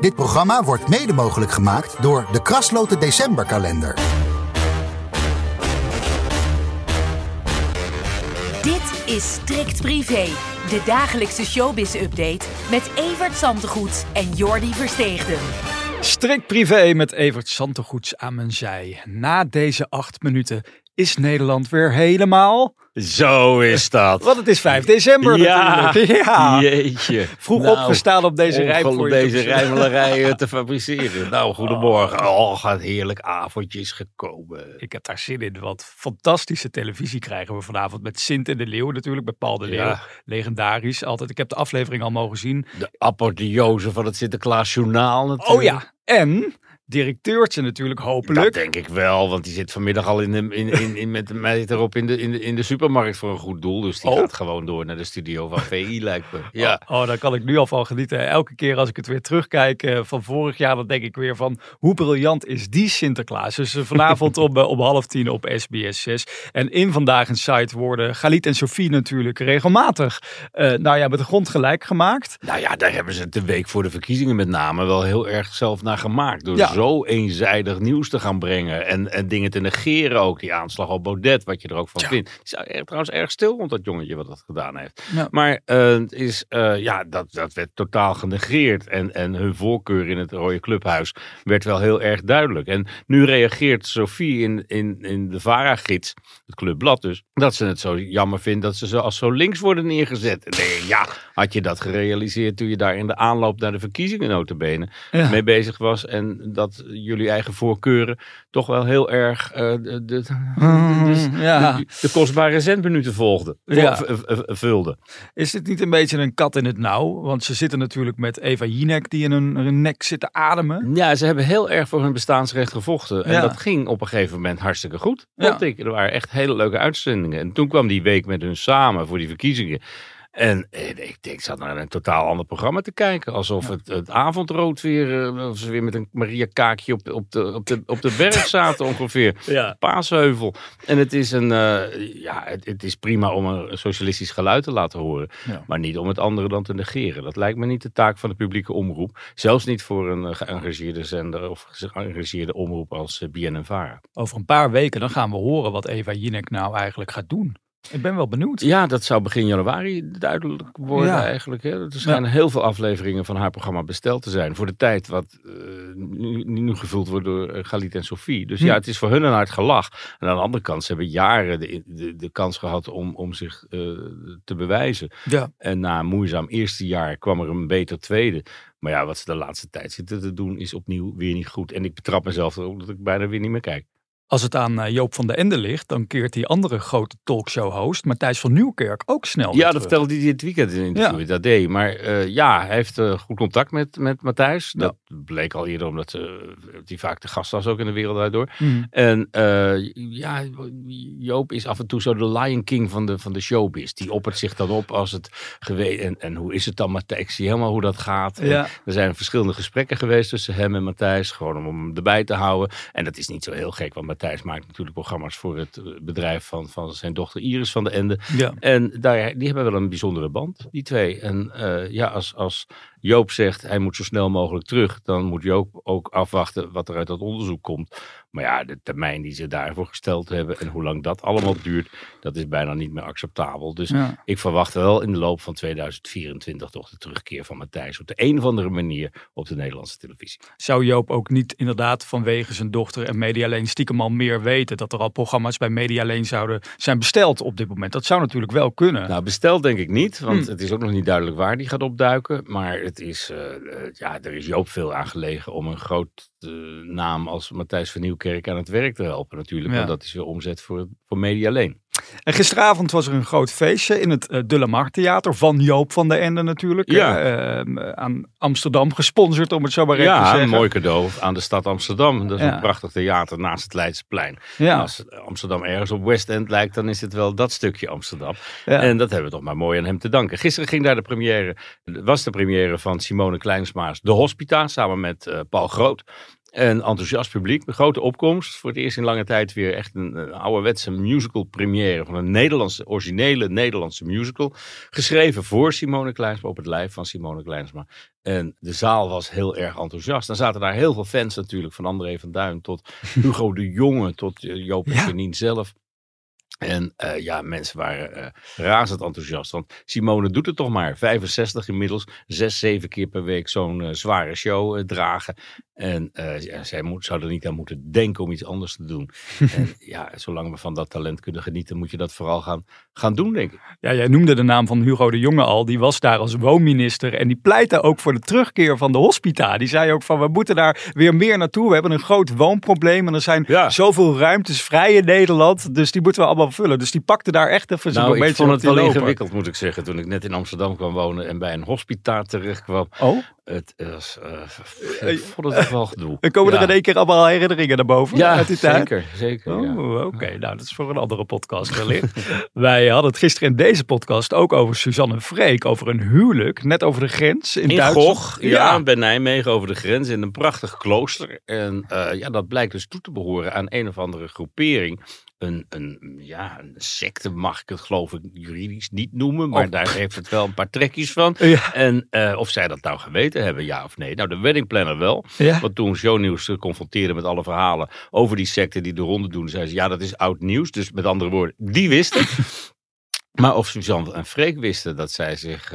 Dit programma wordt mede mogelijk gemaakt door de Krasloten Decemberkalender. Dit is Strikt Privé, de dagelijkse showbiz-update met Evert Zantegoeds en Jordi Versteegden. Strikt privé met Evert Santegoeds aan mijn zij. Na deze acht minuten is Nederland weer helemaal... Zo is dat. Want het is 5 december Ja, natuurlijk. Ja. jeetje. Vroeg Nou, opgestaan op deze rij om deze eh, te fabriceren. Nou, goedemorgen. Oh, gaat heerlijk avondje is gekomen. Ik heb daar zin in, want fantastische televisie krijgen we vanavond met Sint en de Leeuw natuurlijk, bij Paul de Leeuw. Ja. Legendarisch altijd. Ik heb de aflevering al mogen zien. De apotheose van het Sinterklaas Journaal natuurlijk. Oh ja, en directeurtje natuurlijk hopelijk. Dat denk ik wel, want die zit vanmiddag al in de, in, in, in, met de meid erop in de, in, de, in de supermarkt voor een goed doel. Dus die Oh. gaat gewoon door naar de studio van VI, lijkt me. Ja. Oh, oh, daar kan ik nu al van genieten. Elke keer als ik het weer terugkijk eh, van vorig jaar, dan denk ik weer van hoe briljant is die Sinterklaas. Dus eh, vanavond om, eh, om half tien op SBS 6. En in Vandaag in Site worden Galit en Sofie natuurlijk regelmatig nou ja, met de grond gelijk gemaakt. Nou ja, daar hebben ze het de week voor de verkiezingen met name wel heel erg zelf naar gemaakt. Door Ja. Zo eenzijdig nieuws te gaan brengen. En, en dingen te negeren ook. Die aanslag op Baudet, wat je er ook van Ja. vindt. Het is er- trouwens erg stil rond dat jongetje wat dat gedaan heeft. Ja. Maar het is, eh, ja, dat, dat werd totaal genegeerd. En, en hun voorkeur in het Rode Clubhuis werd wel heel erg duidelijk. En nu reageert Sophie in, in, in de VARA-gids, het clubblad dus, dat ze het zo jammer vindt dat ze zo als zo links worden neergezet. Je, ja, had je dat gerealiseerd toen je daar in de aanloop naar de verkiezingen notabene Ja. mee bezig was. En dat jullie eigen voorkeuren toch wel heel erg eh, de, de, de, ja. de, kostbare zendminuten volgden. Ja. vulden. Is dit niet een beetje een kat in het nauw? Want ze zitten natuurlijk met Eva Jinek die in hun, hun nek zit te ademen. Ja, ze hebben heel erg voor hun bestaansrecht gevochten. En Ja. dat ging op een gegeven moment hartstikke goed. Vond ik. Er waren echt hele leuke uitzendingen. En toen kwam die week met hun samen voor die verkiezingen. En ik denk, ik zat naar een totaal ander programma te kijken. Alsof het, het avondrood weer, eh, of ze weer met een Maria Kaakje op, op, de, op, de, op de berg zaten ongeveer. Ja. Paasheuvel. En het is, een, eh, ja, het, het is prima om een socialistisch geluid te laten horen. Ja. Maar niet om het andere dan te negeren. Dat lijkt me niet de taak van de publieke omroep. Zelfs niet voor een eh, geëngageerde zender of geëngageerde omroep als BNNVARA. Over een paar weken dan gaan we horen wat Eva Jinek nou eigenlijk gaat doen. Ik ben wel benieuwd. Ja, dat zou begin januari duidelijk worden Ja. eigenlijk. Hè. Er schijnen heel veel afleveringen van haar programma besteld te zijn. Voor de tijd wat eh, nu, nu gevuld wordt door eh, Galit en Sophie. Dus Hm. ja, het is voor hun een hard gelach. En aan de andere kant, ze hebben jaren de, de, de kans gehad om, om zich eh, te bewijzen. Ja. En na een moeizaam eerste jaar kwam er een beter tweede. Maar ja, wat ze de laatste tijd zitten te doen is opnieuw weer niet goed. En ik betrap mezelf erop dat ik bijna weer niet meer kijk. Als het aan eh, Joop van den Ende ligt, dan keert die andere grote talkshow-host, Matthijs van Nieuwkerk, ook snel Ja, dat terug. vertelde hij dit weekend in een interview. Ja. Dat deed. Maar eh, ja, hij heeft eh, goed contact met, met Matthijs. Ja. Dat bleek al eerder omdat eh, hij vaak de gast was ook in de wereld daardoor. Mhm. En ja, Joop is af en toe zo de Lion King van de, van de showbiz. Die oppert zich dan op als het geweest. En, en hoe is het dan, Matthijs? Ik zie helemaal hoe dat gaat. Ja. Er zijn verschillende gesprekken geweest tussen hem en Matthijs. Gewoon om hem erbij te houden. En dat is niet zo heel gek, want Matthijs maakt natuurlijk programma's voor het eh, bedrijf van, van zijn dochter Iris van de Ende. Ja. En daar, die hebben wel een bijzondere band, die twee. En eh, ja, als, als Joop zegt hij moet zo snel mogelijk terug, dan moet Joop ook afwachten wat er uit dat onderzoek komt. Maar ja, de termijn die ze daarvoor gesteld hebben en hoe lang dat allemaal duurt, dat is bijna niet meer acceptabel. Dus Ja. ik verwacht wel in de loop van 2024 toch de terugkeer van Matthijs op de een of andere manier op de Nederlandse televisie. Zou Joop ook niet inderdaad vanwege zijn dochter en Media Lane stiekem al meer weten dat er al programma's bij Media Lane zouden zijn besteld op dit moment? Dat zou natuurlijk wel kunnen. Nou, besteld denk ik niet, want Hm. het is ook nog niet duidelijk waar die gaat opduiken. Maar het is, eh, eh, ja, er is Joop veel aan gelegen om een groot eh, naam als Matthijs van Nieuwkerk aan het werk te helpen natuurlijk. Ja. Want dat is weer omzet voor, voor Media Lane. En gisteravond was er een groot feestje in het uh, De La Mar Theater van Joop van der Ende natuurlijk. Ja. Uh, aan Amsterdam gesponsord om het zo maar even ja, te zeggen. een mooi cadeau aan de stad Amsterdam. Dat is Ja. een prachtig theater naast het Leidseplein. Ja. Als Amsterdam ergens op West End lijkt, dan is het wel dat stukje Amsterdam. Ja. En dat hebben we toch maar mooi aan hem te danken. Gisteren ging daar de première, was de première van Simone Kleinsma's De Hospita, samen met eh, Paul Groot. Een enthousiast publiek, een grote opkomst. Voor het eerst in lange tijd weer echt een, een ouderwetse musical première van een Nederlandse, originele Nederlandse musical. Geschreven voor Simone Kleinsma, op het lijf van Simone Kleinsma. En de zaal was heel erg enthousiast. Dan zaten daar heel veel fans natuurlijk, van André van Duin tot Hugo de Jonge, tot eh, Joop en Ja. Janine zelf. En eh, ja, mensen waren eh, razend enthousiast. Want Simone doet het toch maar. 65 inmiddels. Zes, zeven keer per week zo'n zware show dragen. En eh, ja, zij moet, zou er niet aan moeten denken om iets anders te doen. en ja, zolang we van dat talent kunnen genieten, moet je dat vooral gaan, gaan doen, denk ik. Ja, jij noemde de naam van Hugo de Jonge al. Die was daar als woonminister en die pleitte ook voor de terugkeer van de hospita. Die zei ook van we moeten daar weer meer naartoe. We hebben een groot woonprobleem en er zijn Ja. zoveel ruimtes vrij in Nederland. Dus die moeten we allemaal vullen. Dus die pakte daar echt even zo'n Nou, beetje ik vond het wel ingewikkeld, moet ik zeggen. Toen ik net in Amsterdam kwam wonen en bij een hospitaal terechtkwam. Oh, Het was, eh, ik vond het wel gedoe. er komen Ja. er in één keer allemaal herinneringen naar boven Ja, uit die tijd. zeker. zeker ja. Oh, oké. Nou, dat is voor een andere podcast wellicht. Wij hadden het gisteren in deze podcast ook over Suzanne en Freek. Over een huwelijk, net over de grens in, In Duitsland. Gogh, ja, bij Nijmegen over de grens in een prachtig klooster. En eh, ja, dat blijkt dus toe te behoren aan een of andere groepering. Een, een, ja, een secte mag ik het geloof ik juridisch niet noemen, maar Oh. daar heeft het wel een paar trekjes van. Ja. En eh, of zij dat nou geweten hebben, ja of nee. Nou, de wedding planner wel. Ja. Want toen Shownieuws ze confronteerde met alle verhalen over die secte die de ronde doen, zei ze, ja, dat is oud nieuws. Dus met andere woorden, die wisten. Maar of Suzanne en Freek wisten dat zij zich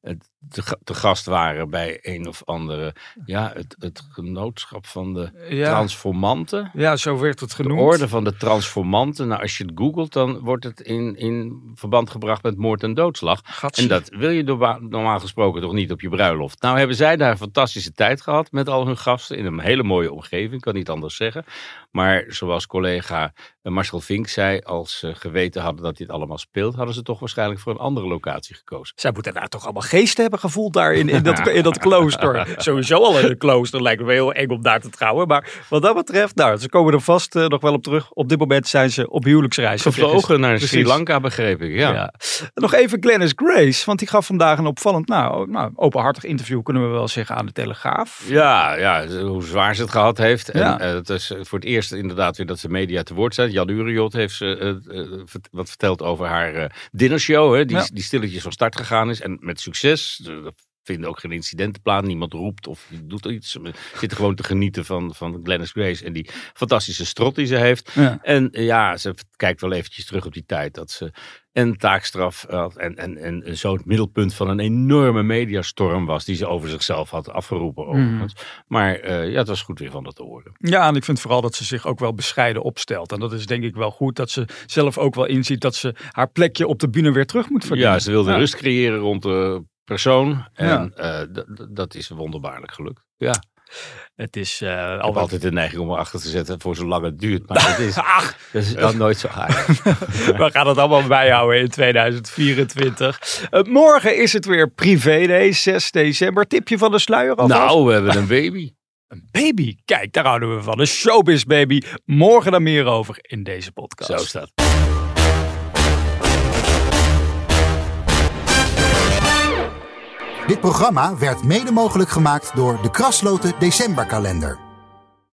het- te, ga- te gast waren bij een of andere, ja, het, het genootschap van de Ja. transformanten. Ja, zo werd het De genoemd. orde van de transformanten. Nou, als je het googelt, dan wordt het in, in verband gebracht met moord en doodslag. Gatsie. En dat wil je normaal gesproken toch niet op je bruiloft. Nou hebben zij daar een fantastische tijd gehad met al hun gasten. In een hele mooie omgeving, kan niet anders zeggen. Maar zoals collega eh, Marcel Vink zei, als ze geweten hadden dat dit allemaal speelt, hadden ze toch waarschijnlijk voor een andere locatie gekozen. Zij moeten daar toch allemaal geesten hebben gevoeld daar in, in, dat, in dat klooster. Sowieso al in een klooster lijkt me heel eng om daar te trouwen. Maar wat dat betreft, nou, ze komen er vast eh, nog wel op terug. Op dit moment zijn ze op huwelijksreis. Gevlogen naar Precies. Sri Lanka, begreep ik. Ja. Ja. Nog even Glennis Grace, want die gaf vandaag een opvallend, nou, nou, openhartig interview, kunnen we wel zeggen, aan de Telegraaf. Ja, ja, hoe zwaar ze het gehad heeft. En Ja. eh, het is voor het eerst inderdaad weer dat ze media te woord zijn. Jan Uriot heeft ze, eh, eh, wat verteld over haar eh dinnershow. Hè, die, Ja. die stilletjes van start gegaan is. En met succes. Eh, Dat vinden ook geen incidentenplan. Niemand roept of doet iets. Ze zitten gewoon te genieten van, van Glennis Grace. En die fantastische strot die ze heeft. Ja. En eh, ja, ze kijkt wel eventjes terug op die tijd dat ze een taakstraf had en, en, en, en zo het middelpunt van een enorme mediastorm was die ze over zichzelf had afgeroepen overigens. Maar eh, ja, het was goed weer van dat te horen. Ja, en ik vind vooral dat ze zich ook wel bescheiden opstelt. En dat is denk ik wel goed, dat ze zelf ook wel inziet dat ze haar plekje op de bühne weer terug moet verdienen. Ja, ze wilde Ja. rust creëren rond de persoon en Ja. eh, dat is wonderbaarlijk gelukt. Ja, Het is eh ik heb al altijd de neiging om erachter te zetten voor zolang het duurt, maar het is, Ach, dat is dan nooit zo aardig. we gaan het allemaal bijhouden in 2024. Eh, morgen is het weer privé day, 6 december. Tipje van de sluier alvast? nou, we hebben een baby. Een baby. Kijk, daar houden we van. Een showbiz baby. Morgen dan meer over in deze podcast. Zo staat. Dit programma werd mede mogelijk gemaakt door de Krasloten Decemberkalender.